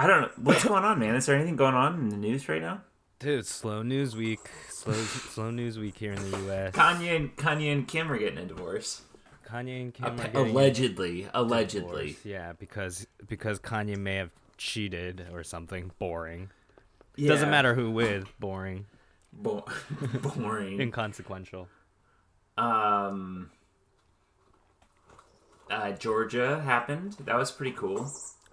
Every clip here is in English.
I don't know what's going on, man. Is there anything going on in the news right now? Dude, slow news week. Slow slow news week here in the U.S. Kanye and Kanye and Kim are getting a divorce. Kanye and Kim are Appa- getting allegedly, allegedly. divorce. Yeah, because because Kanye may have cheated or something. Boring. Yeah. Doesn't matter who with. Boring. Bo- boring. Inconsequential. Um, uh, Georgia happened. That was pretty cool.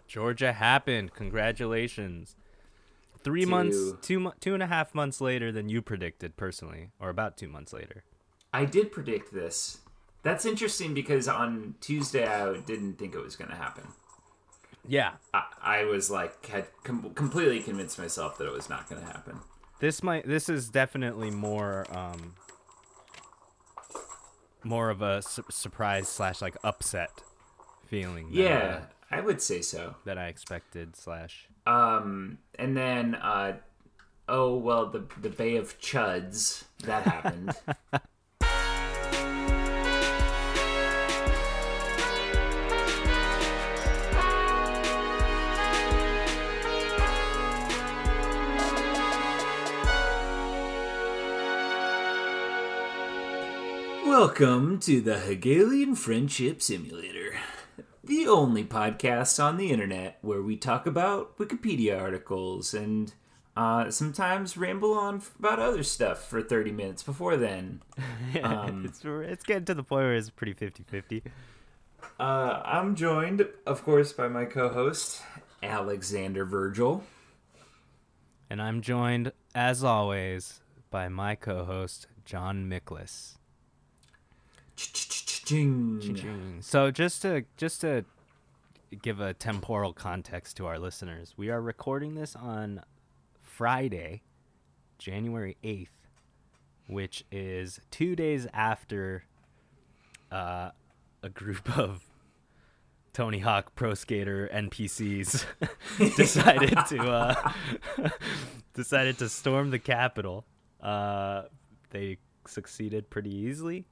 Georgia happened. Congratulations. Three To- months, two two and a half months later than you predicted personally, or about two months later. I did predict this. That's interesting because on Tuesday I didn't think it was going to happen. Yeah, I, I was like had com- completely convinced myself that it was not going to happen. this might this is definitely more um more of a su- surprise slash like upset feeling. Yeah, I would say so. that I expected slash. Um, and then uh, oh well, the the Bay of Chuds that happened. Welcome to the Hegelian Friendship Simulator, the only podcast on the internet where we talk about Wikipedia articles and uh, sometimes ramble on about other stuff for 30 minutes before then. Um, it's it's getting to the point where it's pretty 50-50. Uh, I'm joined, of course, by my co host, Alexander Virgil. And I'm joined, as always, by my co-host John Miklas. Ching. So just to just to give a temporal context to our listeners, we are recording this on Friday, January eighth, which is two days after uh, a group of Tony Hawk Pro Skater NPCs decided to uh, decided to storm the Capitol. Uh, they succeeded pretty easily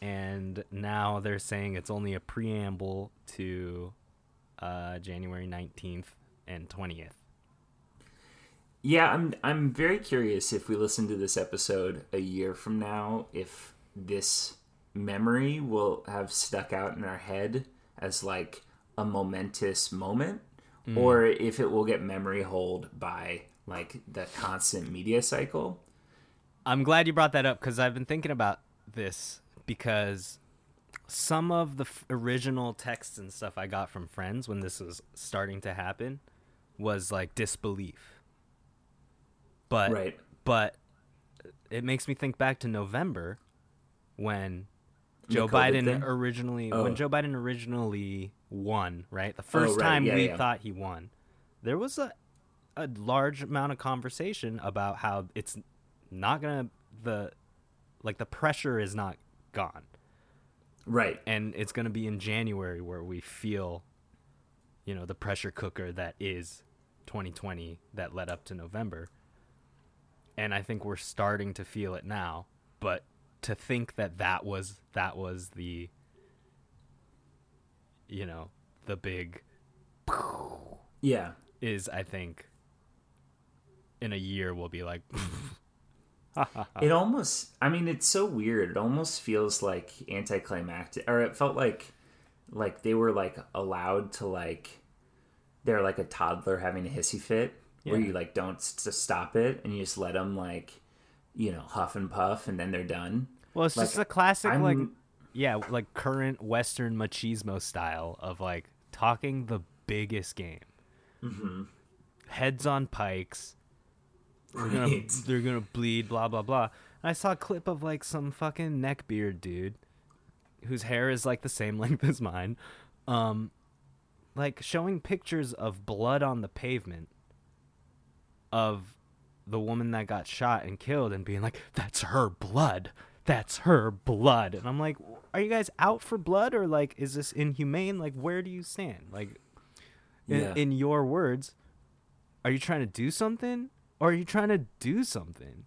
and now they're saying it's only a preamble to uh, January 19th and 20th. Yeah, I'm I'm very curious if we listen to this episode a year from now, if this memory will have stuck out in our head as like a momentous moment, or if it will get memory hold by like the constant media cycle. I'm glad you brought that up because I've been thinking about this because some of the f- original texts and stuff I got from friends when this was starting to happen was like disbelief. But Right. but it makes me think back to November when Joe COVID Biden thing? originally Oh. when Joe Biden originally won, right? The oh, first right. time Yeah, we yeah. thought he won. There was a a large amount of conversation about how it's not going to the like the pressure is not gone Right. and it's going to be in January where we feel you know the pressure cooker that is 2020 that led up to November and I think we're starting to feel it now but to think that that was that was the you know the big Yeah. is I think in a year we'll be like It almost, I mean, it's so weird. It almost feels like anticlimactic, or it felt like, like they were like allowed to like, they're like a toddler having a hissy fit, where you like don't s- to stop it and you just let them like, you know, huff and puff, and then they're done. Well, it's Like, just a classic, I'm- like, yeah, like current Western machismo style of like talking the biggest game. Mm-hmm. Heads on pikes. They're gonna, Right. they're gonna bleed. Blah blah blah. And I saw a clip of like some fucking neckbeard dude, whose hair is like the same length as mine, um, like showing pictures of blood on the pavement of the woman that got shot and killed and being like, that's her blood. That's her blood. And I'm like, are you guys out for blood or like, is this inhumane? Like, where do you stand? Like, in, Yeah. in your words, are you trying to do something or are you trying to do something?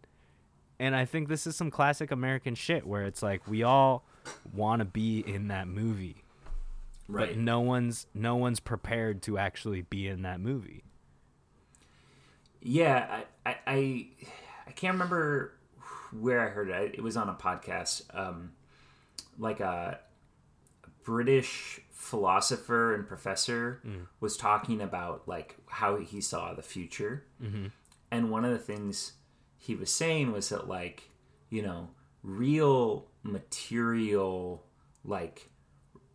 And I think this is some classic American shit where it's like, we all want to be in that movie. Right. but no one's no one's prepared to actually be in that movie. Yeah, I, I, I, can't remember where I heard it. It was on a podcast. Um, like a British philosopher and professor was talking about like how he saw the future, and one of the things he was saying was that like you know real material like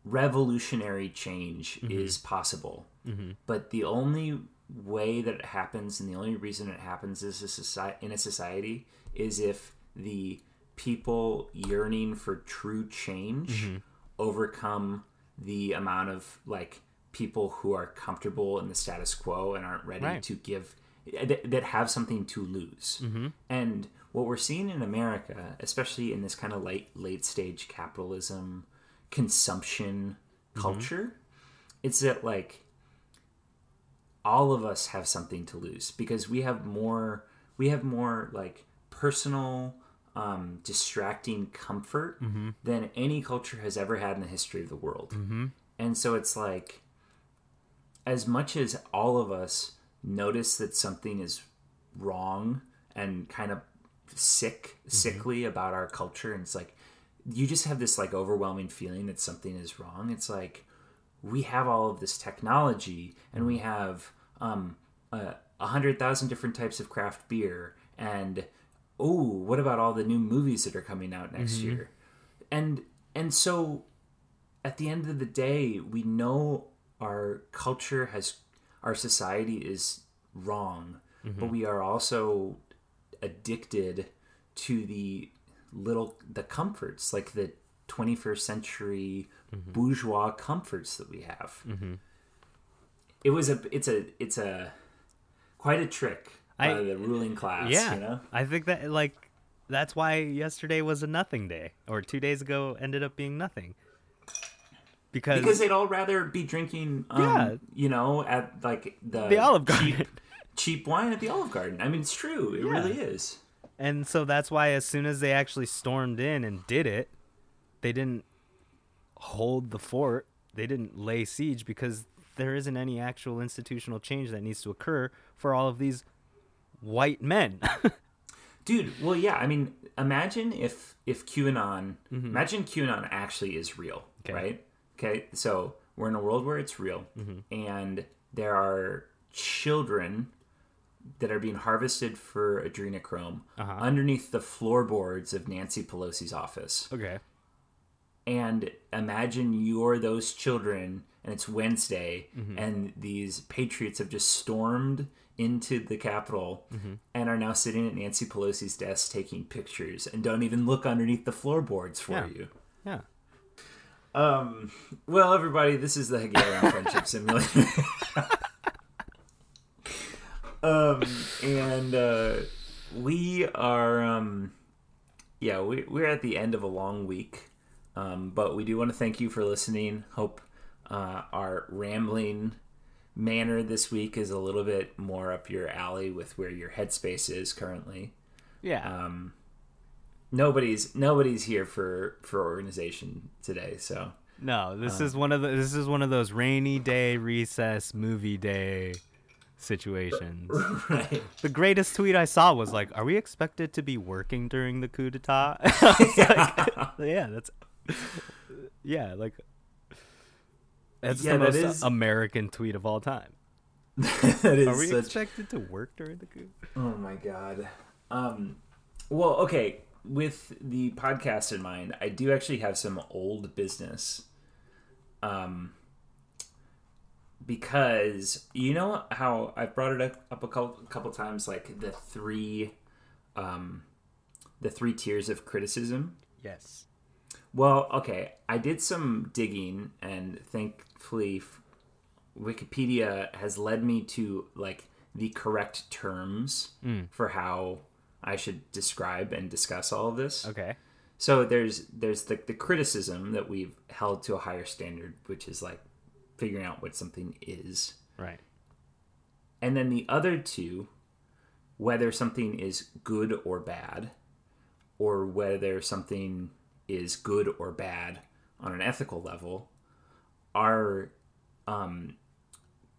revolutionary change mm-hmm. is possible. Mm-hmm. But the only way that it happens and the only reason it happens is a society in a society is if the people yearning for true change mm-hmm. overcome the amount of like people who are comfortable in the status quo and aren't ready Right. to give that, that have something to lose. Mm-hmm. And what we're seeing in america especially in this kind of late late stage capitalism consumption mm-hmm. culture it's that like all of us have something to lose because we have more we have more like personal um, distracting comfort mm-hmm. than any culture has ever had in the history of the world. And so it's like as much as all of us notice that something is wrong and kind of sick mm-hmm. sickly about our culture. And it's like you just have this like overwhelming feeling that something is wrong. It's like we have all of this technology and we mm-hmm. have um, a a hundred thousand different types of craft beer and oh what about all the new movies that are coming out next mm-hmm. year? And and so at the end of the day we know our culture has our society is wrong but mm-hmm. we are also addicted to the little the comforts like the 21st century mm-hmm. bourgeois comforts that we have. Mm-hmm. It was a it's a it's a quite a trick by I- the ruling class yeah, you know? I think that like that's why yesterday was a nothing day, or two days ago ended up being nothing. Because, because they'd all rather be drinking um, Yeah. you know at like the the Olive cheap, Garden. cheap wine at the olive garden i mean it's true it Yeah. really is And so that's why as soon as they actually stormed in and did it, they didn't hold the fort. They didn't lay siege because there isn't any actual institutional change that needs to occur for all of these white men. dude well yeah i mean imagine if if qanon Mm-hmm. imagine qanon actually is real Okay. right okay so we're in a world where it's real Mm-hmm. and there are children that are being harvested for adrenochrome Uh-huh. underneath the floorboards of nancy pelosi's office okay. and imagine you're those children and it's wednesday Mm-hmm. and these patriots have just stormed into the capitol Mm-hmm. and are now sitting at nancy pelosi's desk taking pictures and don't even look underneath the floorboards for Yeah. you. Um well everybody this is the hegelian friendship simulator. Um and uh we are um yeah we, we're at the end of a long week. Um but we do want to thank you for listening. Hope uh our rambling manner this week is a little bit more up your alley with where your headspace is currently. Yeah. um nobody's nobody's here for for organization today so no, this uh, is one of the this is one of those rainy day recess movie day situations. right The greatest tweet I saw was like, "Are we expected to be working during the coup d'état?" Was like, yeah, that's yeah, like that's Yeah, the most is- American tweet of all time. that is Are we such expected to work during the coup? Oh my god. Um well, okay, with the podcast in mind, I do actually have some old business. Um because you know how I've brought it up, up a couple, couple times like the three um the three tiers of criticism. Yes. Well, okay, I did some digging, and thankfully, f- Wikipedia has led me to like the correct terms for how I should describe and discuss all of this. Okay. So there's there's the, the criticism that we've held to a higher standard, which is like figuring out what something is, Right. and then the other two, whether something is good or bad, or whether something is good or bad on an ethical level, are um,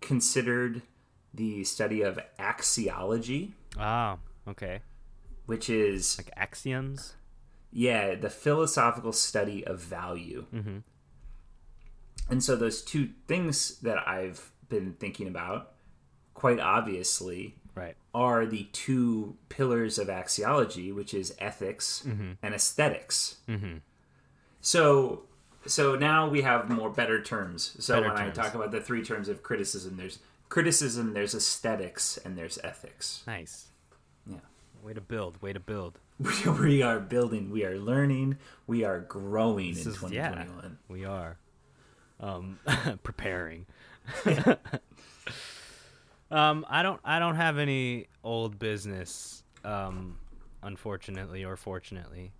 considered the study of axiology, Ah, okay. Which is Like axioms. yeah the philosophical study of value. And so those two things that I've been thinking about, quite obviously, Right. are the two pillars of axiology, which is ethics and aesthetics. Mm-hmm. So, so now we have more better terms. So Better when I talk about the three terms of criticism, there's criticism, there's aesthetics, and there's ethics. Nice. Yeah, Way to build. Way to build. we, are building, we are learning, we are growing This in is yeah. 2021. We are um preparing. um I don't I don't have any old business um unfortunately or fortunately.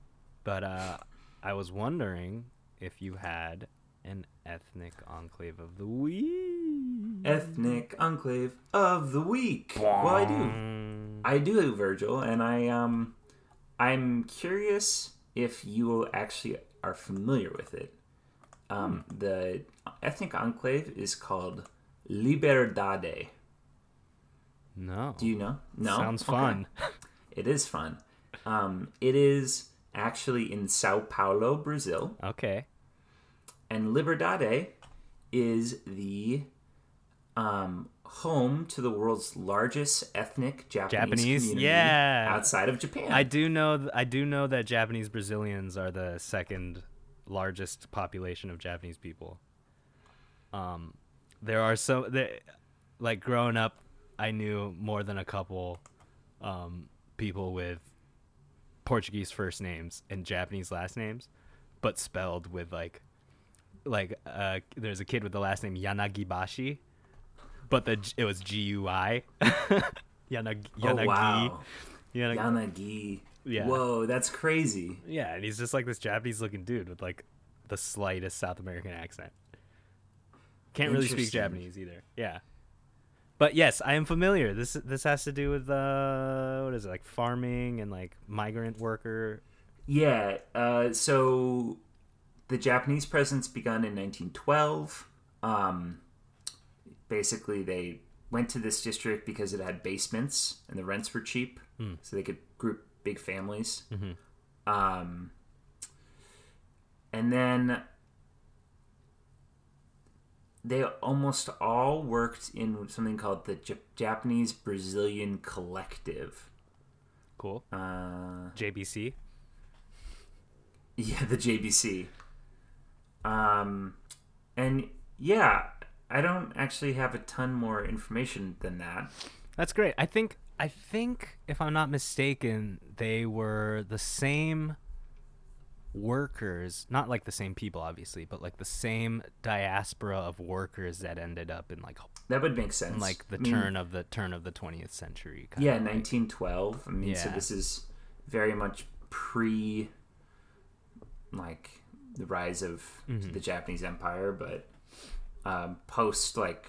But uh I was wondering if you had an ethnic enclave of the week. Ethnic enclave of the week. Well, I do. Mm, I do, Virgil, and I um, I'm curious if you actually are familiar with it. Um, the ethnic enclave is called Liberdade. No. Do you know? No. Sounds Okay. fun. It is fun. Um, it is actually in Sao Paulo, Brazil, Okay. And Liberdade is the um, home to the world's largest ethnic Japanese, Japanese? community Yeah. outside of Japan. I do know th- I do know that Japanese Brazilians are the second largest population of Japanese people. Um, there are so there, like growing up, I knew more than a couple um, people with Portuguese first names and Japanese last names, but spelled with like like uh, there's a kid with the last name Yanagibashi, but the it was G U I. Yanagi. oh Yanagi. wow, Yanagi. Yanagi. Yeah. Whoa, that's crazy. Yeah, and he's just like this Japanese looking dude with like the slightest South American accent. Can't really speak. Japanese either. Yeah. But yes, I am familiar. This this has to do with uh what is it, like farming and like migrant worker Yeah. Uh, so the Japanese presence begun in 1912. Um, basically, they went to this district because it had basements and the rents were cheap, so they could group big families. Um, and then they almost all worked in something called the J- Japanese Brazilian Collective. Cool. Uh, JBC. Yeah, the JBC. Um, and yeah, I don't actually have a ton more information than that. That's great. I think I think if I'm not mistaken, they were the same workers, not like the same people obviously, but like the same diaspora of workers that ended up in like That would make sense. in like the I mean, turn of the turn of the 20th century. Kind Yeah, of like- 1912. I mean, so this is very much pre, like the rise of Mm-hmm. the Japanese Empire, but um, post like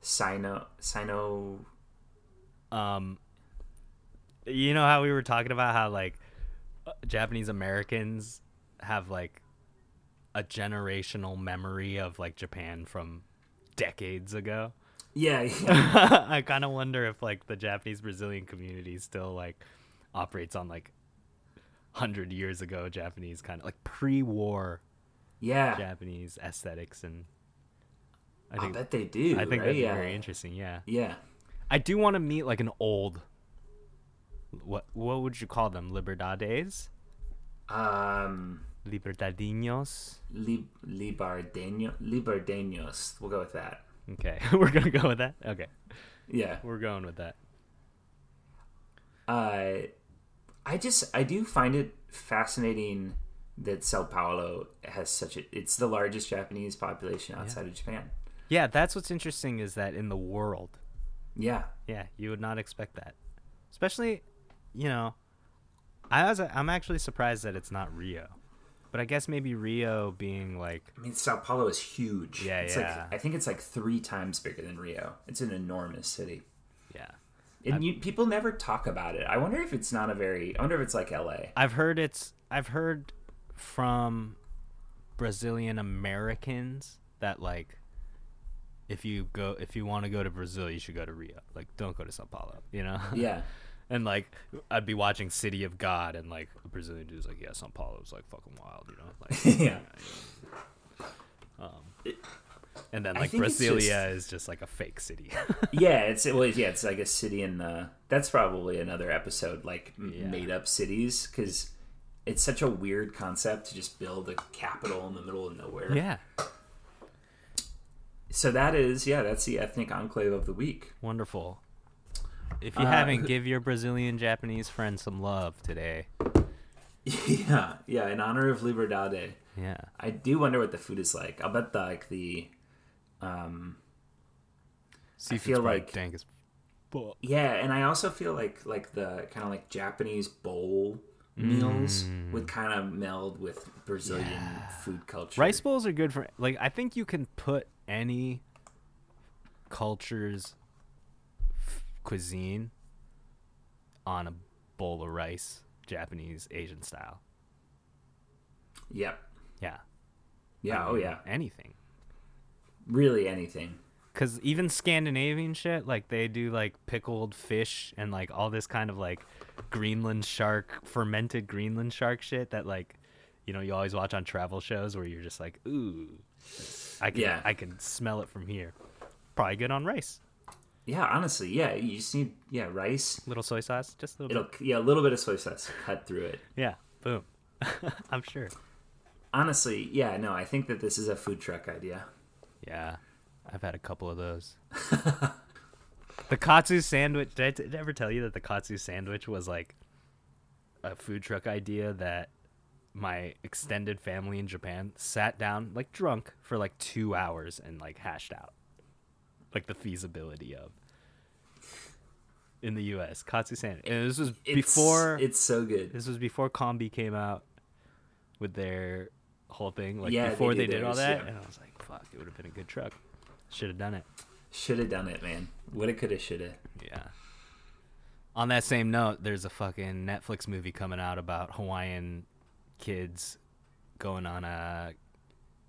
Sino Sino. um you know how we were talking about how like uh, Japanese Americans have like a generational memory of like Japan from decades ago. Yeah, yeah. I kind of wonder if like the Japanese Brazilian community still like operates on like 100 years ago Japanese kind of like pre-war yeah. Japanese aesthetics and I I think bet they do. I think right? that'd be yeah. very interesting, yeah. Yeah. I do want to meet like an old what what would you call them? Libertades? Um, Libertadinos? Lib- Libardeño, Libardeños. We'll go with that. Okay. We're going to go with that. Okay. Yeah. We're going with that. Uh, I just I do find it fascinating that Sao Paulo has such a. It's the largest Japanese population outside of Japan. Yeah, that's what's interesting is that in the world. Yeah. Yeah, you would not expect that. Especially, you know, I was I'm actually surprised that it's not Rio. But I guess maybe Rio being like I mean, Sao Paulo is huge. Yeah, it's yeah. Like, I think it's like three times bigger than Rio. It's an enormous city. Yeah. And you, people never talk about it. I wonder if it's not a very. I wonder if it's like L.A. I've heard it's I've heard from Brazilian Americans that like if you go if you want to go to Brazil, you should go to Rio. Like don't go to Sao Paulo, you know? Yeah. and like I'd be watching City of God and like a Brazilian dude's like, Yeah, Sao Paulo is like fucking wild, you know? Like yeah. Um, and then like Brasilia is just like a fake city. Yeah, it's well, yeah, it's like a city in the. That's probably another episode, like Yeah. made up cities, because it's such a weird concept to just build a capital in the middle of nowhere. yeah. So that is, yeah, that's the ethnic enclave of the week. Wonderful. If you Uh, haven't, give your Brazilian Japanese friend some love today. yeah, yeah, in honor of Liberdade. Yeah. I do wonder what the food is like. I'll bet the like the, um, Seafood's feel probably like- dank as fuck. yeah, and I also feel like like the kind of like Japanese bowl meals would kind of meld with Brazilian Yeah. food culture. Rice bowls are good for like I think you can put any culture's f- cuisine on a bowl of rice, Japanese, Asian style. Yep. Yeah. Yeah. I Oh yeah. Anything. Really anything. Cause even Scandinavian shit, like they do like pickled fish and like all this kind of like Greenland shark, fermented Greenland shark shit that like, you know, you always watch on travel shows where you're just like, ooh, I can Yeah. I can smell it from here. Probably good on rice. Yeah. Honestly, yeah. You just need yeah rice. Little soy sauce, just a little It'll bit. yeah a little bit of soy sauce cut through it. Yeah, boom. I'm sure. Honestly, yeah. No, I think that this is a food truck idea. Yeah, I've had a couple of those. the katsu sandwich. Did I, did I ever tell you that the katsu sandwich was like a food truck idea that my extended family in Japan sat down, like drunk, for like two hours and like hashed out, like the feasibility of in the U.S. katsu sandwich. And this was It's, before. it's so good. This was before Konbi came out with their whole thing. Like Yeah, before they did did, all that, yeah. and I was like, "Fuck, it would have been a good truck. Should have done it." Should have done it, man. Woulda, coulda, shoulda. Yeah. On that same note, there's a fucking Netflix movie coming out about Hawaiian kids going on a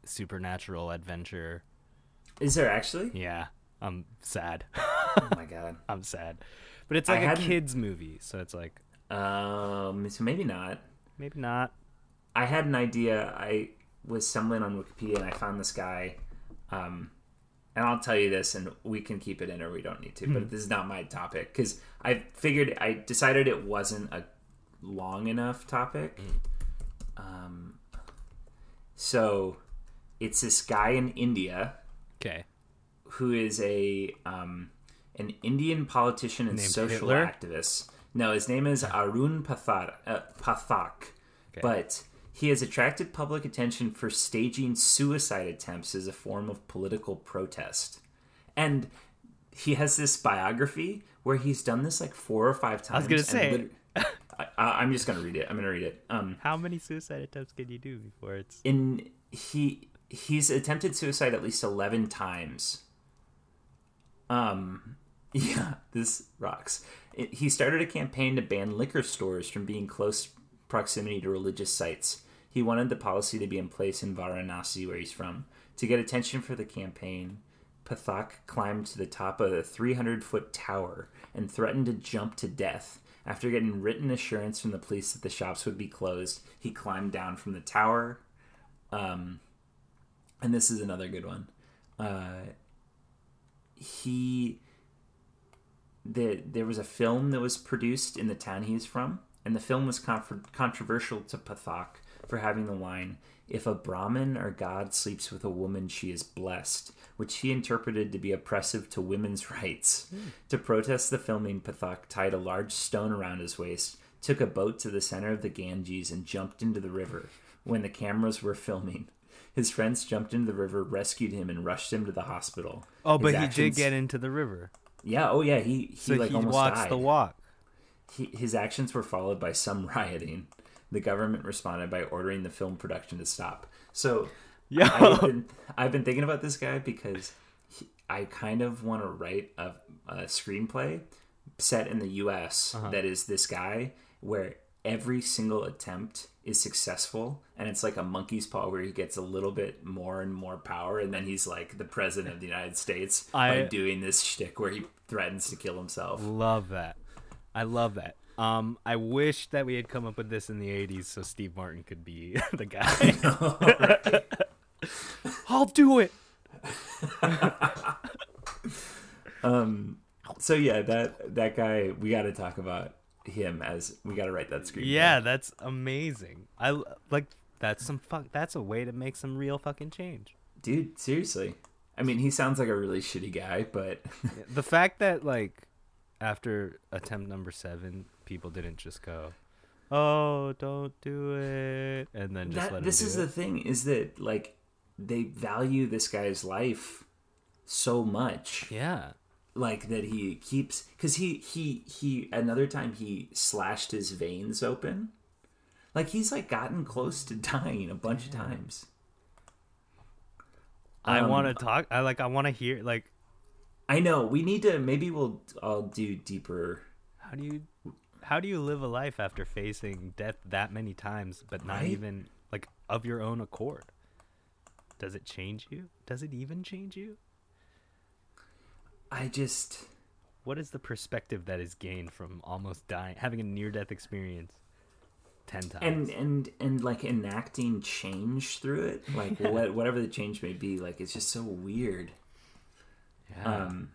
supernatural adventure. Is there actually? Yeah, I'm sad. oh my god. I'm sad, but it's like a hadn't- kids movie, so it's like Um. So maybe not. maybe not. I had an idea. I was stumbling on Wikipedia and I found this guy. Um, and I'll tell you this, and we can keep it in or we don't need to. But this is not my topic because I figured I decided it wasn't a long enough topic. Um, so it's this guy in India Okay. who is a um, an Indian politician and Named social Hitler? activist. No, his name is Arun Pathak, uh, Pathak, Okay. but he has attracted public attention for staging suicide attempts as a form of political protest, and he has this biography where he's done this like four or five times. I was gonna say. lit- I, I- I'm just gonna read it. I'm gonna read it. Um, How many suicide attempts can you do before it's? in he he's attempted suicide at least 11 times um yeah this rocks it, he started a campaign to ban liquor stores from being close proximity to religious sites he wanted the policy to be in place in varanasi where he's from to get attention for the campaign. Pathak climbed to the top of a 300 foot tower and threatened to jump to death. After getting written assurance from the police that the shops would be closed he climbed down from the tower. Um, and this is another good one. Uh, he the, there was a film that was produced in the town he's from, and the film was con- controversial to Pathak for having the line, If a Brahmin or God sleeps with a woman, she is blessed, which he interpreted to be oppressive to women's rights. Hmm. To protest the filming, Pathak tied a large stone around his waist, took a boat to the center of the Ganges, and jumped into the river when the cameras were filming. His friends jumped into the river, rescued him, and rushed him to the hospital. Oh, but His he did get into the river, Yeah, oh yeah, he he so like he almost walks died the walk. he, his actions were followed by some rioting. The government responded by ordering the film production to stop. So Yeah. I've been, I've been thinking about this guy because he, I kind of want to write a, a screenplay set in the U.S. Uh-huh. that is this guy where every single attempt is successful, and it's like a monkey's paw where he gets a little bit more and more power, and then he's like the president of the United States I- by doing this shtick where he threatens to kill himself. Love that. I love that. Um, I wish that we had come up with this in the '80s so Steve Martin could be the guy. I'll do it. um. So yeah, that that guy, we got to talk about him as we got to write that screenplay. Yeah, that's amazing. I like that's some fuck. That's a way to make some real fucking change. dude, seriously. I mean, he sounds like a really shitty guy, but the fact that like after attempt number seven, people didn't just go, "Oh, don't do it," and then just let that, him this do is it. the thing is that like they value this guy's life so much yeah. like that he keeps because he he he another time he slashed his veins open like he's like gotten close to dying a bunch of times I Um, want to talk. I like. I want to hear. Like, i know we need to maybe we'll i'll do deeper how do you, how do you live a life after facing death that many times, but not Right? even like of your own accord? Does it change you? Does it even change you? i just What is the perspective that is gained from almost dying, having a near-death experience ten times? and and and like enacting change through it like what, whatever the change may be like it's just so weird yeah. um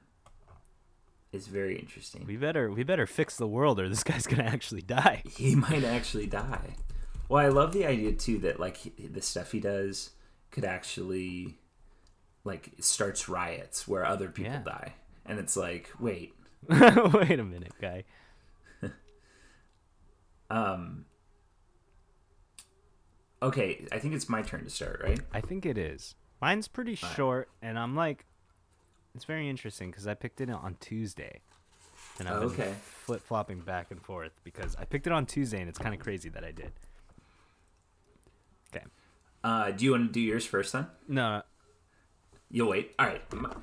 it's very interesting we better we better fix the world, or this guy's gonna actually die. he might actually die. Well, I love the idea too that like the stuff he does could actually like starts riots where other people Yeah. die, and it's like, wait, Wait a minute, guy. um, okay, I think it's my turn to start, right? I think it is. Mine's pretty short, and I'm like, it's very interesting because I picked it on Tuesday, and I've been Okay. flip flopping back and forth because I picked it on Tuesday, and it's kind of crazy that I did. Okay, Uh, do you want to do yours first then? no, You'll wait. All right,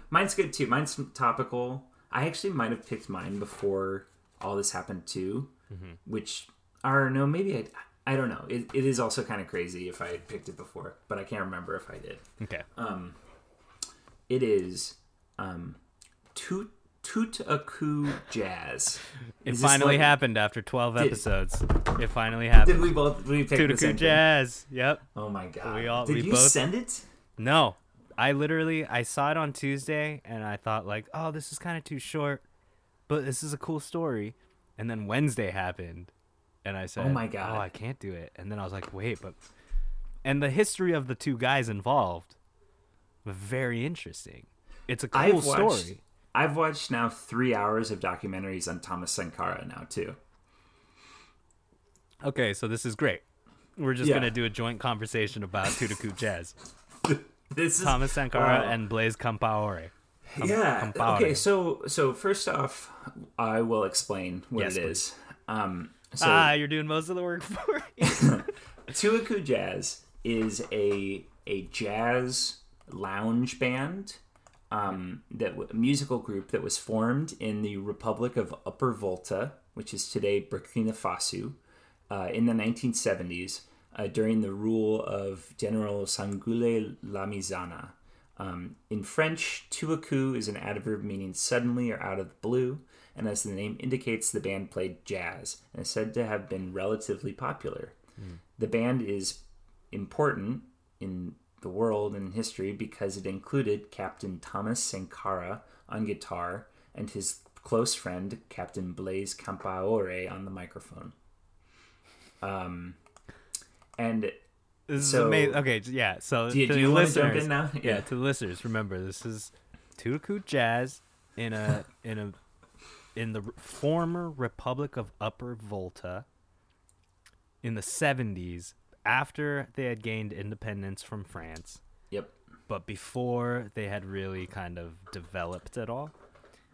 mine's good too. Mine's topical. I actually might have picked mine before all this happened too, which are no, maybe I. I don't know. It, it is also kind of crazy if I had picked it before, but I can't remember if I did. okay, It is um, Tout a Coup Jazz. it Is finally like- happened after 12 Did- episodes. It finally happened. Did we both we picked the Tout a Coup same thing? Jazz. Yep. Oh my god! We all- did we you both- send it? No, I literally I saw it on Tuesday and I thought like, oh, this is kind of too short, but this is a cool story. And then Wednesday happened, and I said, Oh my God. oh, I can't do it. And then I was like, wait, but and the history of the two guys involved, very interesting. It's a cool I've watched. story. I've watched now three hours of documentaries on Thomas Sankara now too. Okay, so this is great. We're just Yeah. gonna do a joint conversation about Tout a Coup Jazz, This is Thomas Sankara uh, and Blaise Compaore. yeah. Compaore. Okay, so so first off, I will explain what Yes, it is. Um, so ah, you're doing most of the work for me. Tout a Coup Jazz is a a jazz lounge band um, that w- musical group that was formed in the Republic of Upper Volta, which is today Burkina Faso, uh, in the 1970s uh, during the rule of General Sangoule Lamizana. Um, in French, tout a coup is an adverb meaning suddenly or out of the blue, and as the name indicates, the band played jazz and is said to have been relatively popular. The band is important in the world and history because it included Captain Thomas Sankara on guitar and his close friend Captain Blaise Compaore on the microphone. Um, and This is So- amazing. Okay, yeah. So do you, to do you want to jump listeners- in now? Yeah. to the listeners, remember this is Tout a Coup Jazz in a in a in the former Republic of Upper Volta in the seventies after they had gained independence from France, Yep. but before they had really kind of developed at all.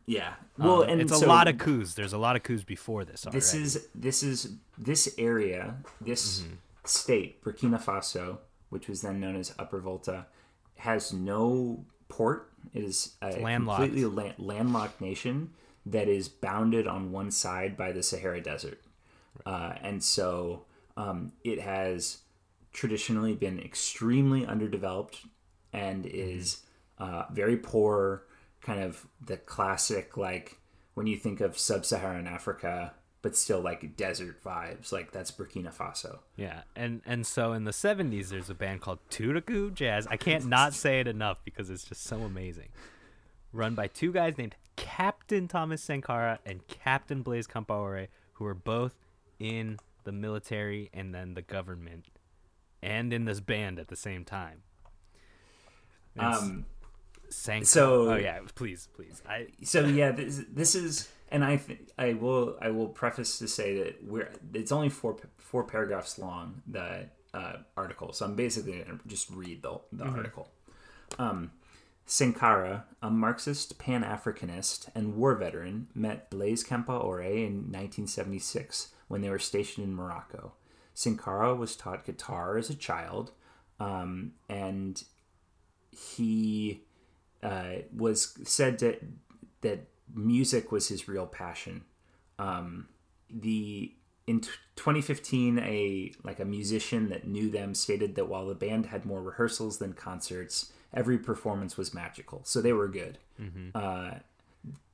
Yeah. Well, Um, and it's a lot of coups. There's a lot of coups before this. Already. This is this is this area, this state, Burkina Faso, which was then known as Upper Volta, has no port. It is a landlocked. completely la- landlocked nation that is bounded on one side by the Sahara Desert. uh, and so um, it has traditionally been extremely underdeveloped and is uh, very poor. Kind of the classic like when you think of sub-Saharan Africa, but still like desert vibes. Like that's Burkina Faso. Yeah, and and so in the '70s, there's a band called Tout a Coup Jazz. I can't not say it enough because it's just so amazing. Run by two guys named Captain Thomas Sankara and Captain Blaise Compaoré, who were both in the military and then the government, and in this band at the same time. Um, Sankara. so- oh yeah, please, please. I so yeah, this, this is, and I th- I will I will preface to say that we're it's only four four paragraphs long the uh, article, so I'm basically gonna just read the the article. Um, Sankara, a Marxist Pan Africanist and war veteran, met Blaise Compaoré in 1976 when they were stationed in Morocco. Sankara was taught guitar as a child, um, and he uh, was said that that music was his real passion. Um, the in t- 2015, a like a musician that knew them stated that while the band had more rehearsals than concerts, every performance was magical. So they were good. Uh,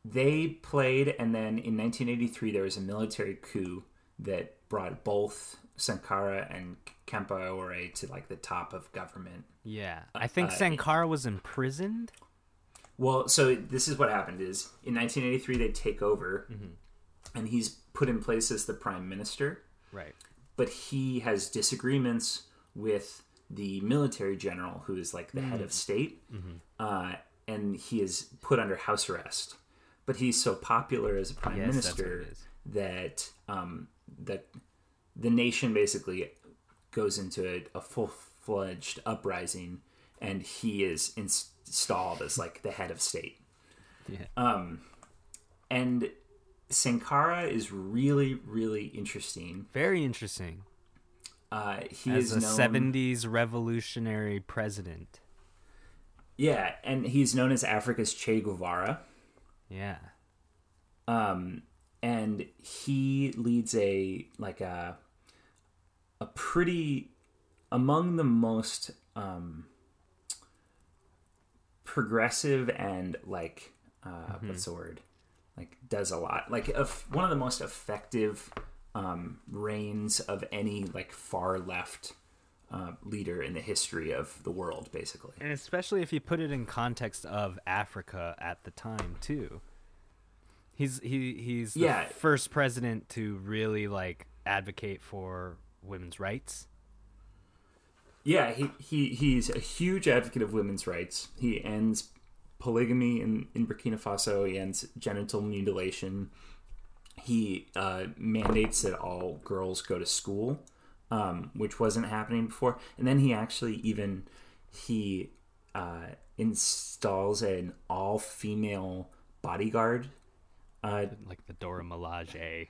they played, and then in 1983 there was a military coup that brought both Sankara and Compaoré to like the top of government. yeah, I think uh, Sankara was imprisoned. Well, so this is what happened: is in 1983 they take over, and he's put in place as the prime minister. Right. But he has disagreements with the military general, who is like the head of state, uh, and he is put under house arrest. But he's so popular as a prime Yes, minister that um, that the nation basically goes into a, a full fledged uprising, and he is installed as like the head of state. Yeah. And Sankara is really, really interesting. Very interesting. Uh, he As is a known, 70s revolutionary president. yeah, and he's known as Africa's Che Guevara. Yeah. um, and he leads a like a a pretty among the most um, progressive and like uh, what's the word like does a lot like one of the most effective um, reigns of any like far left uh, leader in the history of the world basically And especially if you put it in context of Africa at the time too. He's he he's the Yeah. first president to really like advocate for women's rights. Yeah, he, he he's a huge advocate of women's rights. He ends polygamy in, in Burkina Faso. He ends genital mutilation. He uh, mandates that all girls go to school, um, which wasn't happening before. And then he actually even he uh, installs an all female bodyguard uh, Like the Dora Milaje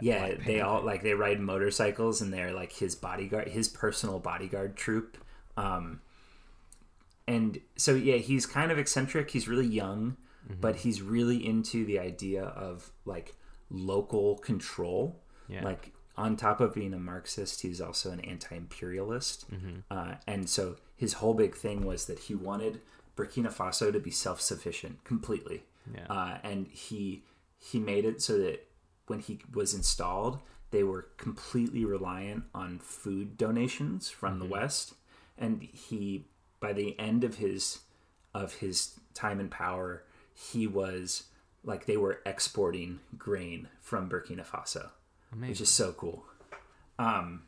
yeah, Black they all like they ride motorcycles and they're like his bodyguard, his personal bodyguard troop. Um, and so yeah, he's kind of eccentric. He's really young, Mm-hmm. but he's really into the idea of like local control. Yeah. Like on top of being a Marxist, he's also an anti-imperialist. Mm-hmm. Uh, and so his whole big thing was that he wanted Burkina Faso to be self-sufficient completely. Yeah. Uh, and he he made it so that when he was installed, they were completely reliant on food donations from the West. And he, by the end of his of his time in power, he was like they were exporting grain from Burkina Faso, which Amazing. is so cool. Um,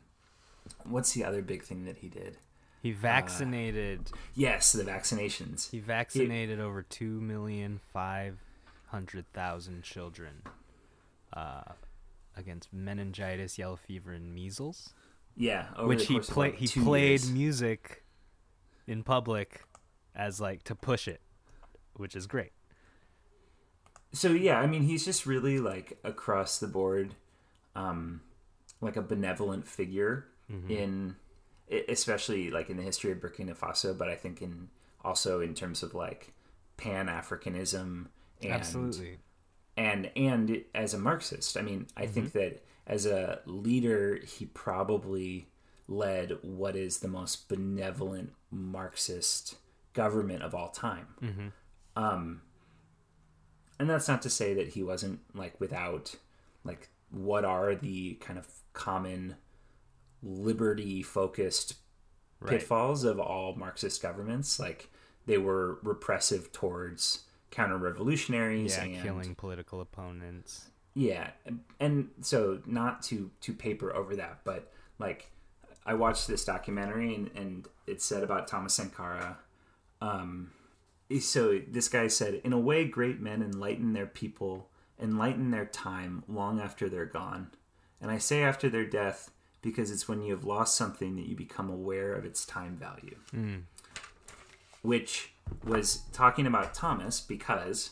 what's the other big thing that he did? He vaccinated Yes, the vaccinations. he vaccinated over two million five hundred thousand children uh, against meningitis, yellow fever, and measles. Yeah, over which he played he played years. music in public as like to push it which is great so yeah i mean he's just really like across the board um like a benevolent figure Mm-hmm. in especially like in the history of burkina faso but i think in also in terms of like pan-africanism and absolutely and and as a marxist i mean i think Mm-hmm. that as a leader, he probably led what is the most benevolent Marxist government of all time. Um, and that's not to say that he wasn't like without like what are the kind of common liberty focused Right. pitfalls of all Marxist governments. Like they were repressive towards counter revolutionaries Yeah, and killing political opponents. yeah, and so not to to paper over that, but like I watched this documentary and, and it said about Thomas Sankara. Um, so this guy said, in a way, great men enlighten their people, enlighten their time long after they're gone. And I say after their death because it's when you have lost something that you become aware of its time value. Which was talking about Thomas because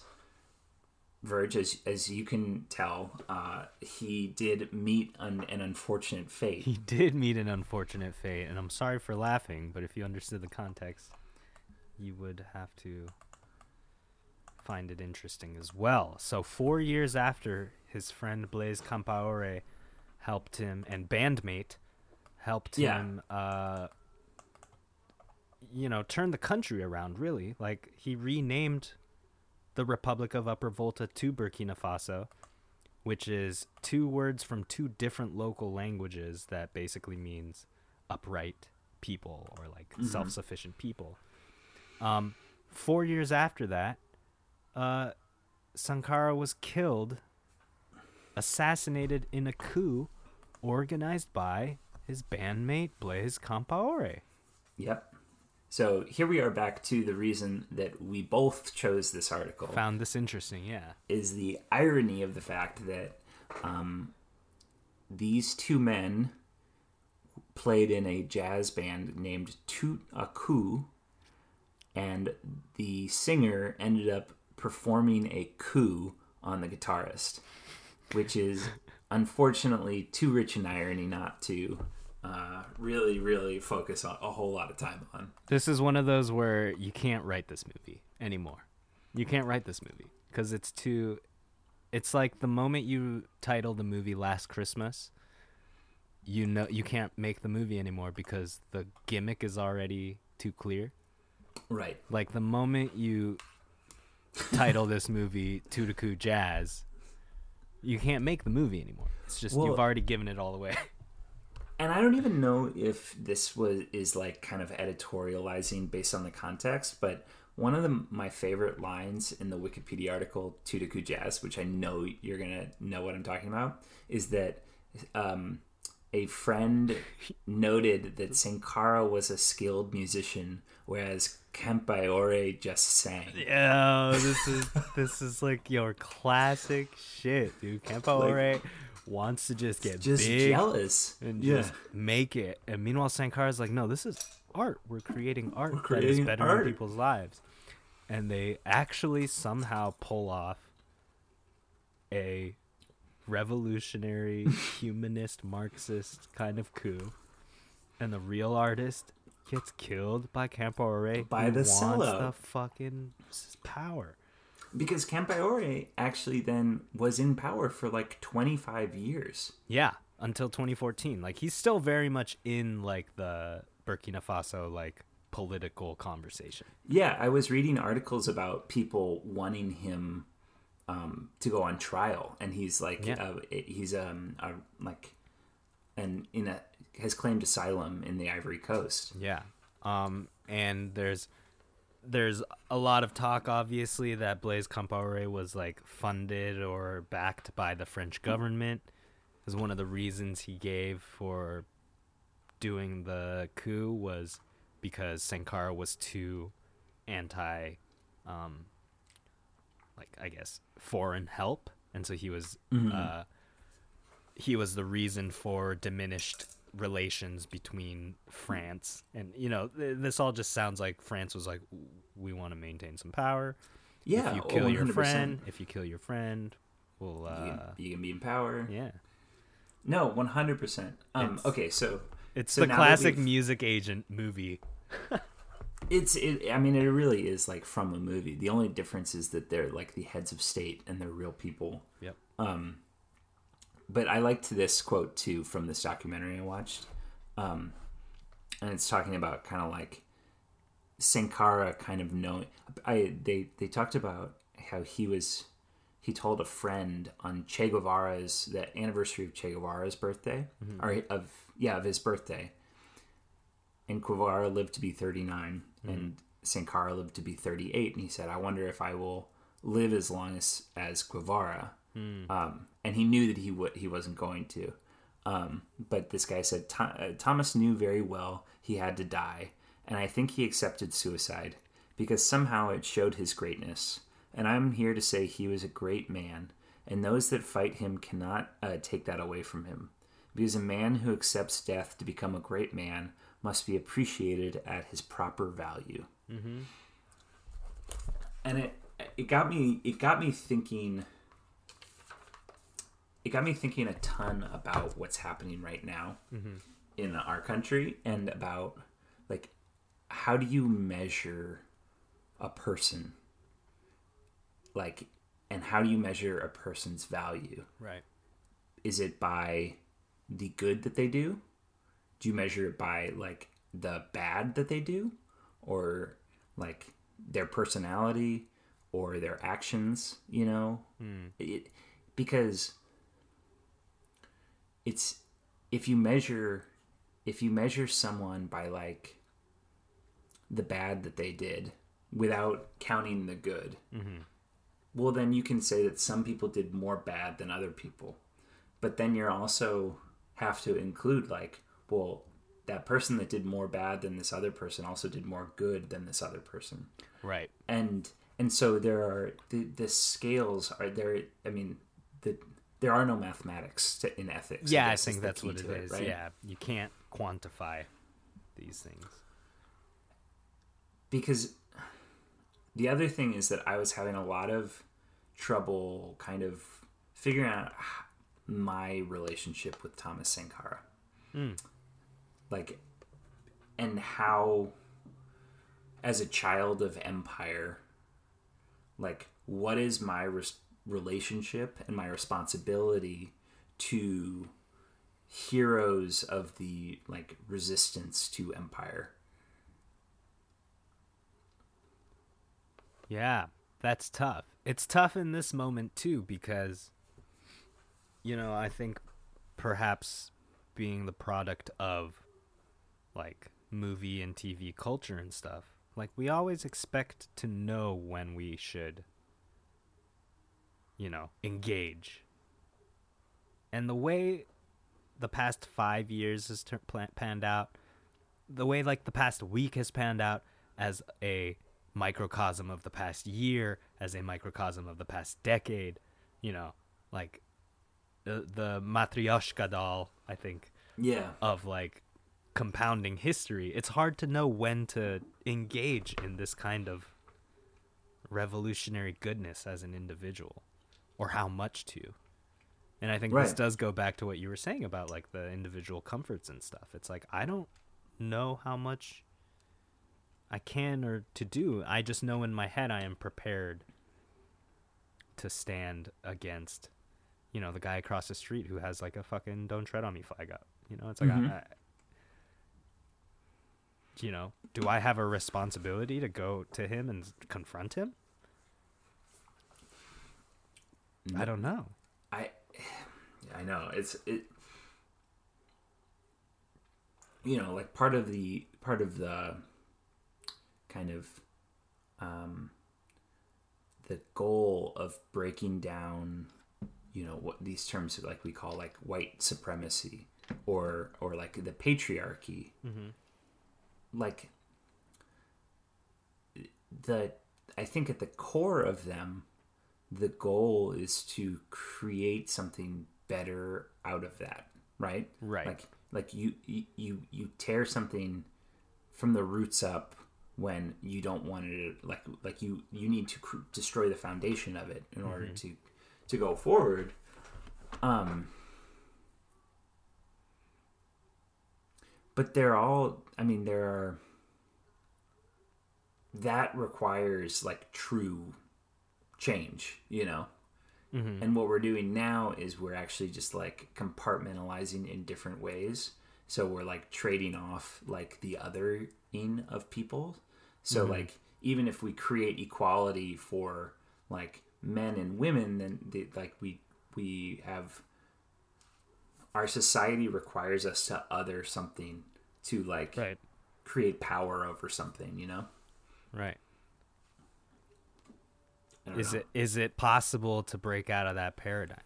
Verge, as, as you can tell, uh, he did meet an, an unfortunate fate. He did meet an unfortunate fate, and I'm sorry for laughing, but if you understood the context, you would have to find it interesting as well. So, four years after his friend Blaise Compaore helped him, and bandmate helped Yeah. him, uh, you know, turn the country around, really. Like, he renamed the Republic of Upper Volta to Burkina Faso which is two words from two different local languages that basically means upright people or like self-sufficient people. Um, four years after that, uh, Sankara was killed, assassinated in a coup organized by his bandmate Blaise Compaore. Yep. So here we are back to the reason that we both chose this article Found this interesting, yeah. is the irony of the fact that um, these two men played in a jazz band named Tout a Coup, and the singer ended up performing a coup on the guitarist, which is unfortunately too rich in irony not to uh, really, really focus on a whole lot of time on. This is one of those where you can't write this movie anymore. You can't write this movie because it's too. It's like the moment you title the movie Last Christmas, you know you can't make the movie anymore because the gimmick is already too clear. Right. Like the moment you title this movie Tout a Coup Jazz, you can't make the movie anymore. It's just Well- you've already given it all away. and I don't even know if this was is like kind of editorializing based on the context, but one of the, my favorite lines in the Wikipedia article "Tout a Coup Jazz," which I know you're gonna know what I'm talking about, is that um, a friend noted that Sankara was a skilled musician, whereas Compaore just sang. Yeah, this is this is like your classic shit, dude. Compaore wants to just get Just big jealous. and yeah. just make it. And meanwhile, Sankara's like, no, this is art. We're creating art that is creating bettering art." people's lives. And they actually somehow pull off a revolutionary, humanist, Marxist kind of coup. And the real artist gets killed by Compaore By who the wants sellout. the fucking power. Because Compaore actually then was in power for like 25 years. Yeah, until 2014. Like he's still very much in like the Burkina Faso like political conversation. Yeah, I was reading articles about people wanting him um, to go on trial, and he's like, Yeah. uh, he's um, uh, like, and in a has claimed asylum in the Ivory Coast. Yeah. Um and there's there's a lot of talk obviously that Blaise Compaoré was like funded or backed by the French government is one of the reasons he gave for doing the coup was because Sankara was too anti um like I guess foreign help. And so he was uh he was the reason for diminished relations between France and you know th- this all just sounds like France was like we want to maintain some power Yeah, if you oh, kill your 100%. friend if you kill your friend we'll You can, uh you can be in power. yeah No, one hundred percent. Um, It's- okay, so it's So the classic music agent movie it's it. I mean, it really is like from a movie. The only difference is that they're like the heads of state and they're real people. yep but I liked this quote too from this documentary I watched, um, and it's talking about kind of like Sankara kind of knowing. I they they talked about how he was he told a friend on Che Guevara's the anniversary of Che Guevara's birthday or of yeah of his birthday, and Guevara lived to be thirty and Sankara lived to be thirty eight, and he said, "I wonder if I will live as long as as Guevara." Um, and he knew that he would he wasn't going to. Um, but this guy said "Tho- uh, Thomas knew very well he had to die, and I think he accepted suicide because somehow it showed his greatness. And I'm here to say he was a great man, and those that fight him cannot uh, take that away from him. Because a man who accepts death to become a great man must be appreciated at his proper value. And it it got me it got me thinking it got me thinking a ton about what's happening right now mm-hmm. in our country and about like how do you measure a person? Like and how do you measure a person's value? Right. is it by the good that they do? Do you measure it by like the bad that they do? Or like their personality or their actions you know? Hmm. It, because it's if you measure if you measure someone by like the bad that they did without counting the good mm-hmm. well then you can say that some people did more bad than other people. But then you're also have to include like well that person that did more bad than this other person also did more good than this other person. Right. and and so there are the, the scales are there i mean the there are no mathematics to, in ethics Yeah, I guess is think that's what it to right? Yeah, you can't quantify these things. because the other thing is that I was having a lot of trouble kind of figuring out my relationship with Thomas Sankara. Hmm. Like, and how, as a child of Empire, like, what is my relationship and my responsibility to heroes of the like resistance to empire Yeah, that's tough. It's tough in this moment too because you know, I think perhaps being the product of like movie and TV culture and stuff, like we always expect to know when we should you know, engage. And the way the past 5 years has plan- panned out, the way like the past week has panned out as a microcosm of the past year, as a microcosm of the past decade, you know, like the the matryoshka doll, I think, yeah of like compounding history. It's hard to know when to engage in this kind of revolutionary goodness as an individual or how much to. And I think this does go back to what you were saying about like the individual comforts and stuff. It's like I don't know how much I can or to do. I just know in my head I am prepared to stand against, you know, the guy across the street who has like a fucking "Don't tread on me" flag up. You know, it's like, Mhm. I, I, you know, do I have a responsibility to go to him and confront him? I don't know. I I know. It's it you know like part of the part of the kind of um the goal of breaking down you know what these terms like we call like white supremacy or or like the patriarchy like the I think at the core of them the goal is to create something better out of that right? Right. like like you you you, tear something from the roots up when you don't want it like like you you need to cr- destroy the foundation of it in order to to go forward. Um but they're all i mean there are that requires like true change you know Mm-hmm. And what we're doing now is we're actually just like compartmentalizing in different ways. So we're like trading off like the other in of people. So Mm-hmm. like even if we create equality for like men and women, then they, like we we have our society requires us to other something to like Right. create power over something. You know? Right. Is know. it is it possible to break out of that paradigm?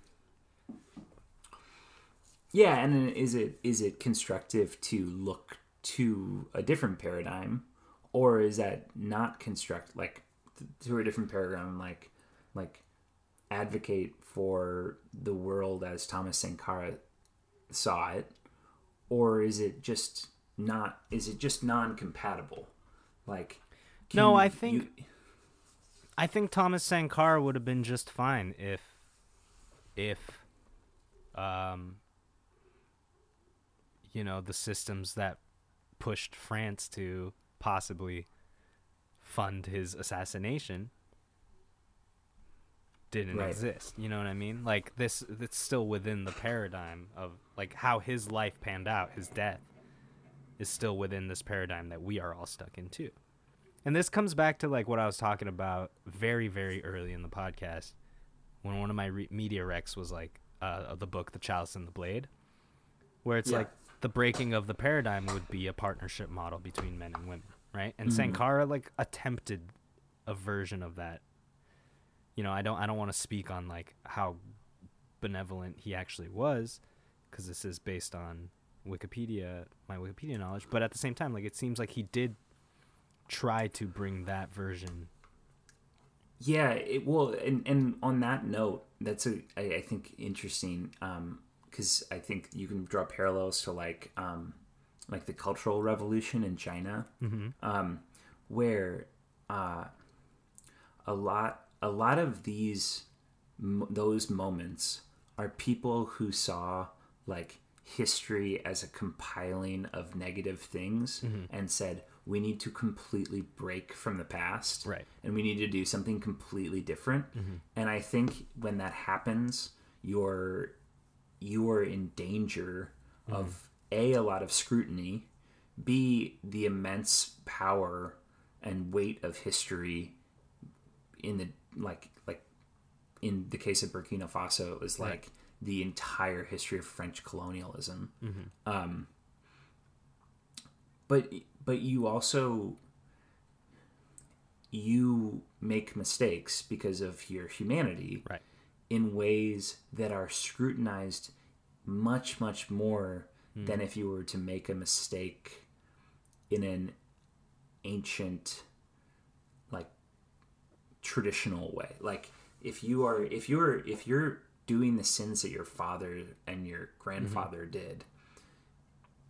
Yeah, and then is it is it constructive to look to a different paradigm, or is that not construct like to a different paradigm, like like advocate for the world as Thomas Sankara saw it, or is it just not? Is it just non-compatible? Like, No, I think- you- I think Thomas Sankara would have been just fine if if um you know the systems that pushed France to possibly fund his assassination didn't Right. exist. You know what I mean? Like this it's still within the paradigm of like how his life panned out, his death is still within this paradigm that we are all stuck in too. And this comes back to like what I was talking about very, very early in the podcast when one of my re- media recs was like uh, the book The Chalice and the Blade, where it's Yeah. like the breaking of the paradigm would be a partnership model between men and women, right? And Sankara like attempted a version of that. You know, I don't I don't want to speak on like how benevolent he actually was because this is based on Wikipedia, my Wikipedia knowledge, but at the same time like it seems like he did try to bring that version. Yeah, it well, and and on that note, that's a I, I think interesting because I think you can draw parallels to like um, like the Cultural Revolution in China, um, where uh, a lot a lot of these m- those moments are people who saw like history as a compiling of negative things mm-hmm. and said we need to completely break from the past Right. and we need to do something completely different. Mm-hmm. And i think when that happens you're you're in danger mm-hmm. of a a lot of scrutiny b the immense power and weight of history in the like like in the case of burkina faso it was like the entire history of french colonialism. Um but but you also you make mistakes because of your humanity Right. in ways that are scrutinized much much more than if you were to make a mistake in an ancient like traditional way. Like if you are if you're if you're doing the sins that your father and your mm-hmm. grandfather did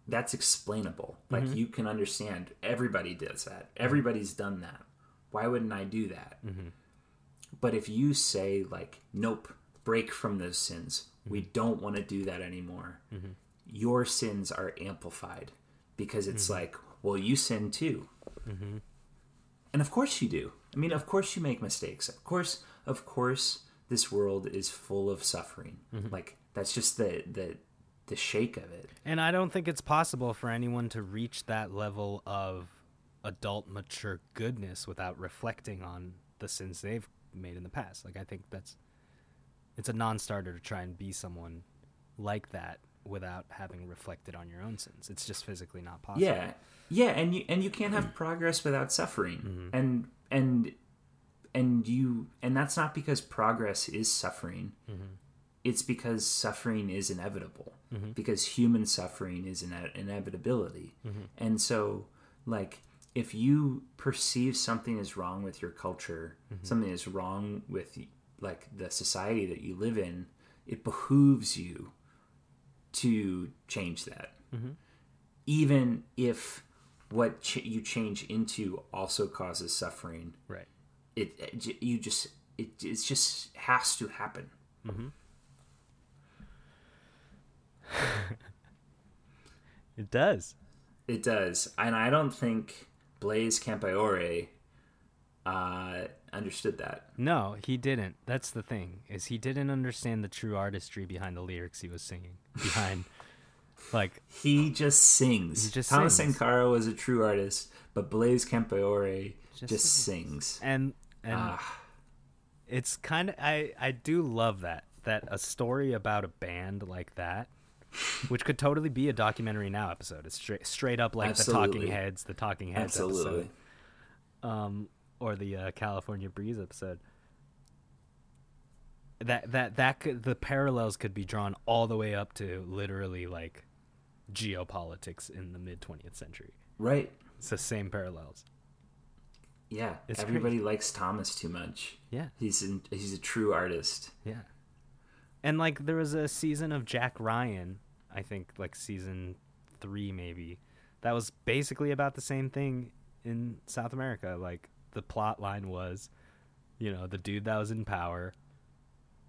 that's explainable. Like mm-hmm. you can understand everybody does that. Everybody's mm-hmm. done that. Why wouldn't i do that? But if you say like nope break from those sins. We don't want to do that anymore. Your sins are amplified because it's like well you sin too. And of course you do. I mean of course you make mistakes. Of course of course this world is full of suffering mm-hmm. like that's just the the the shake of it And I don't think it's possible for anyone to reach that level of adult mature goodness without reflecting on the sins they've made in the past. Like I think that's it's a non-starter to try and be someone like that without having reflected on your own sins. It's just physically not possible. Yeah, yeah, and you and you can't have progress without suffering, mm-hmm. and and and you and that's not because progress is suffering. Mm-hmm. It's because suffering is inevitable. Mm-hmm. Because human suffering is an inevitability, mm-hmm. and so like if you perceive something is wrong with your culture, something is wrong with like the society that you live in, it behooves you to change that. Even if what ch- you change into also causes suffering. Right. It, it you just it it just has to happen It does. it does and i don't think Blaise Compaore uh understood that. No, he didn't. That's the thing is he didn't understand the true artistry behind the lyrics he was singing. Behind, like He just sings. He just Thomas sings. Sankara was a true artist, but Blaise Compaore Just just, sings. and and Ah, it's kind of I I do love that that a story about a band like that, which could totally be a documentary now episode. It's straight straight up like the Talking Heads, the Talking Heads absolutely. episode, um, or the uh, California Breeze episode. That that that could the parallels could be drawn all the way up to literally like geopolitics in the mid twentieth century. Right. It's the same parallels. Yeah. It's Everybody likes Thomas too much. Yeah. He's in, he's a true artist. Yeah. And like there was a season of Jack Ryan, I think like season 3 maybe. That was basically about the same thing in South America. Like the plot line was, you know, the dude that was in power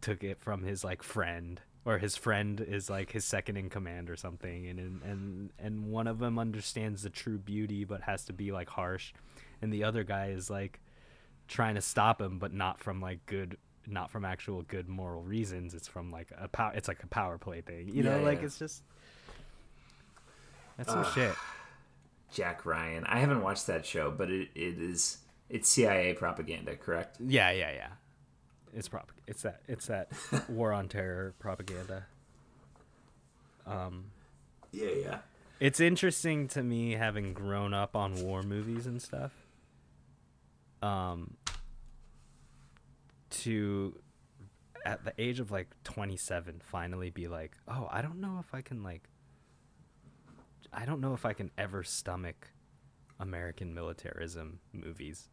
took it from his like friend or his friend is like his second in command or something and and and, and one of them understands the true beauty but has to be like harsh and the other guy is like trying to stop him but not from like good not from actual good moral reasons it's from like a power it's like a power play thing you know Yeah, like yeah. it's just that's some shit Jack Ryan. I haven't watched that show, but it, it is it's CIA propaganda, correct? yeah yeah yeah it's prop it's that it's that war on terror propaganda um Yeah, yeah. It's interesting to me having grown up on war movies and stuff. Um to at the age of like 27 finally be like, "Oh, I don't know if I can like I don't know if I can ever stomach American militarism movies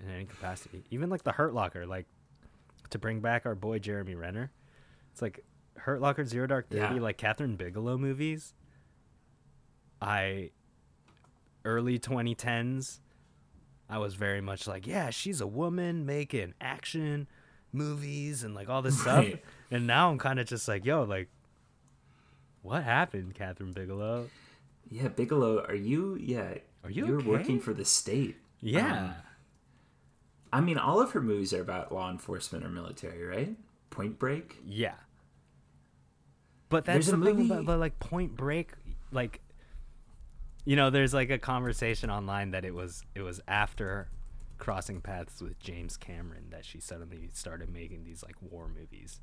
in any capacity. Even like the Hurt Locker, like to bring back our boy Jeremy Renner. It's like Hurt Locker, Zero Dark Thirty, Yeah. like Kathryn Bigelow movies. I early 2010s, I was very much like, yeah, she's a woman making action movies and like all this stuff. Right. And now I'm kind of just like, yo, like, what happened, Kathryn Bigelow? Yeah, Bigelow, are you? Yeah, Are you You're okay? working for the state. Yeah. Um, I mean, all of her movies are about law enforcement or military, right? Point Break. Yeah. But that's There's a the thing movie- about but, like Point Break, like you know, there's like a conversation online that it was it was after crossing paths with James Cameron that she suddenly started making these like war movies.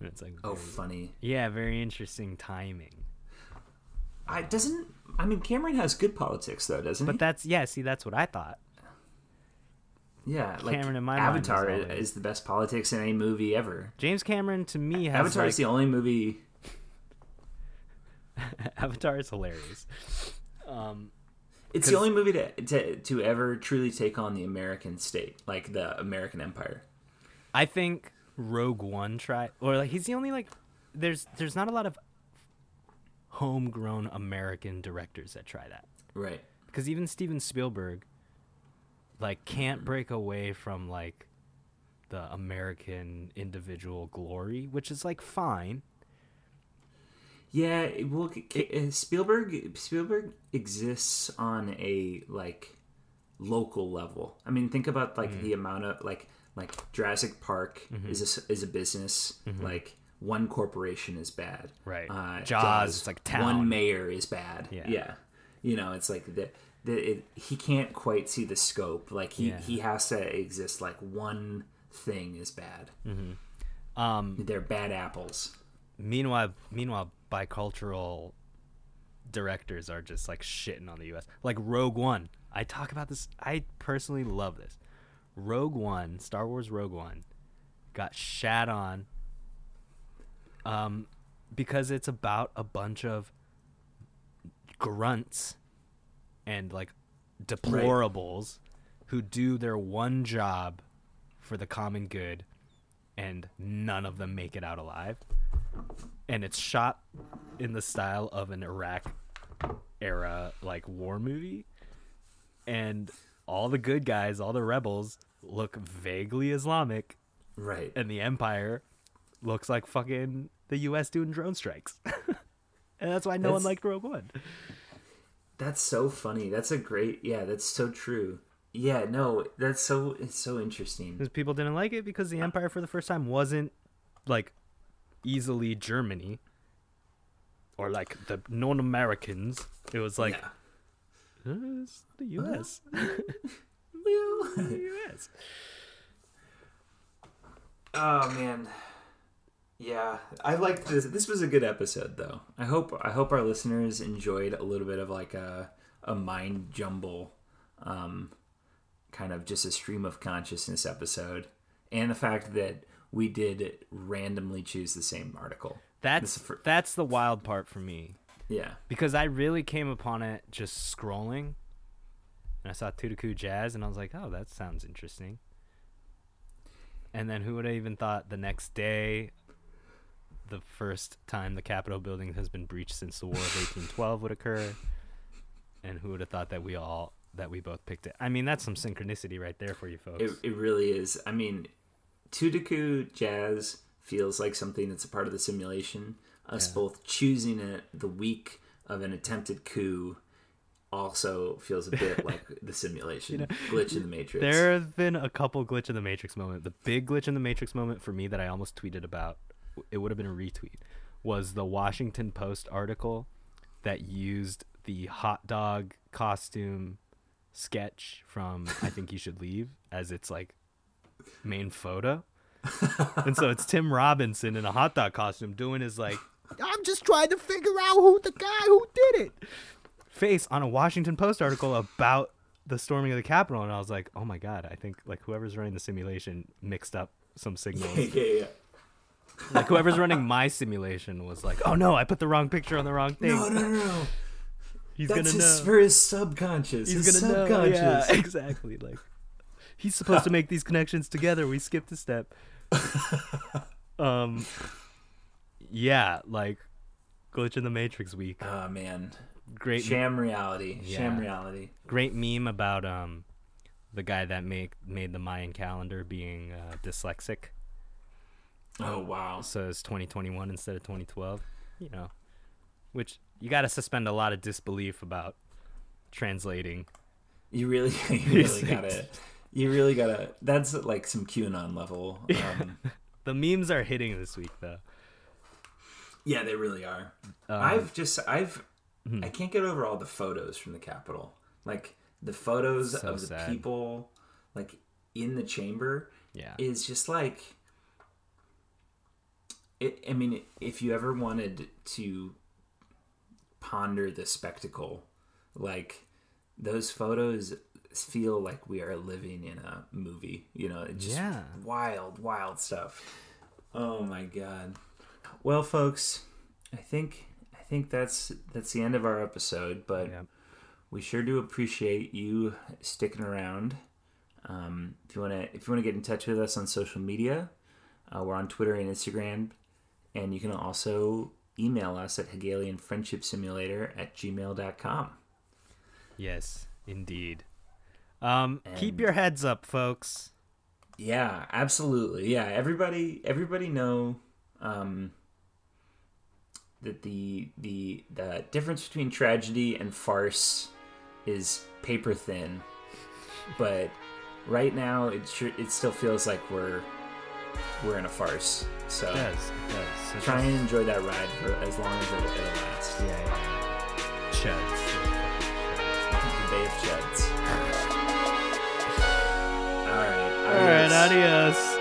And it's like Oh, very- funny. yeah, very interesting timing. I doesn't. I mean, Cameron has good politics though, doesn't But he? But that's yeah, see that's what I thought. yeah, like Cameron in my mind is Avatar always- is the best politics in any movie ever. James Cameron to me has Avatar like, is the only movie. Avatar is hilarious. Um It's the only movie to, to to ever truly take on the American state, like the American Empire. I think Rogue One tried, or like he's the only like. There's there's not a lot of homegrown American directors that try that Right. because even Steven Spielberg, like, can't break away from like the American individual glory, which is like fine. Yeah, well, uh, Spielberg Spielberg exists on a like local level. I mean, think about like Mm. the amount of like like Jurassic Park Mm-hmm. is a, is a business. Like one corporation is bad. Right. Uh, Jaws, it's like town. One mayor is bad. Yeah. Yeah. You know, it's like the. The, it, he can't quite see the scope. Like he, Yeah. he has to exist. Like one thing is bad. Um, They're bad apples. meanwhile, meanwhile, bicultural directors are just like shitting on the U.S. Like Rogue One. I talk about this. I personally love this. Rogue One, Star Wars Rogue One, got shat on. Um, because it's about a bunch of grunts and like deplorables who do their one job for the common good and none of them make it out alive and it's shot in the style of an Iraq era like war movie and all the good guys all the rebels look vaguely islamic Right. and the empire looks like fucking the US doing drone strikes and that's why no one liked Rogue One That's so funny. That's a great. Yeah, that's so true. Yeah, no, that's so it's so interesting. Because people didn't like it because the empire for the first time wasn't like easily Germany or like the non-Americans. It was like Yeah. "Uh, it's the U.S. The U.S. oh man. Yeah, I liked this. This was a good episode, though. I hope I hope our listeners enjoyed a little bit of like a a mind jumble, um, kind of just a stream of consciousness episode, and the fact that we did randomly choose the same article. That's for- that's the wild part for me Yeah, because I really came upon it just scrolling, and I saw Tout a Coup Jazz, and I was like, "Oh, that sounds interesting." And then who would have even thought the next day, the first time the Capitol building has been breached since the War of 1812 would occur, and who would have thought that we all that we both picked it? I mean, that's some synchronicity right there for you folks. it it really is. I mean, Tout a Coup Jazz feels like something that's a part of the simulation. Us Yeah. both choosing it the week of an attempted coup also feels a bit like the simulation glitch in the matrix. There have been a couple glitch in the matrix moment. The big glitch in the matrix moment for me that I almost tweeted about, it would have been a retweet, was the Washington Post article that used the hot dog costume sketch from I Think You Should Leave as its like main photo. and so it's Tim Robinson in a hot dog costume doing his like I'm just trying to figure out who the guy who did it face on a Washington Post article about the storming of the Capitol, and I was like, oh my god, I think like whoever's running the simulation mixed up some signals. yeah, yeah. like whoever's running my simulation was like, oh no, I put the wrong picture on the wrong thing. No, no, no, no. He's That's gonna his, know. for his subconscious. He's his gonna know. subconscious. Yeah, exactly. Like he's supposed to make these connections together. We skipped a step. um, yeah, like glitch in the Matrix week. Oh man, Great sham reality. Sham reality. great meme about um the guy that make made the Mayan calendar being uh, dyslexic. Oh wow. So it's 2021 instead of 2012. You know, which you got to suspend a lot of disbelief about translating. You really, you really gotta. You really gotta. That's like some QAnon level. Um, The memes are hitting this week though. yeah, they really are. Um, I've just, I've, Hmm. I can't get over all the photos from the Capitol. Like the photos So of the sad. people, like in the chamber, yeah. is just like. It, I mean, if you ever wanted to ponder the spectacle, like those photos feel like we are living in a movie. You know, it's just Yeah. wild, wild stuff. Oh my god. Well, folks, I think I think that's that's the end of our episode. But Yeah. we sure do appreciate you sticking around. Um, if you want to, if you want to get in touch with us on social media, uh, we're on Twitter and Instagram, and you can also email us at Hegelian Friendship Simulator at gmail.com. Yes, indeed. Um, keep your heads up, folks. Yeah, absolutely. Yeah, everybody, everybody know um, that the the the difference between tragedy and farce is paper thin, but right now it sure, it still feels like we're we're in a farce. So It does. It does. So try just- and enjoy that ride for as long as it'll, it'll last. Yeah, yeah. Chuds. Right, adios.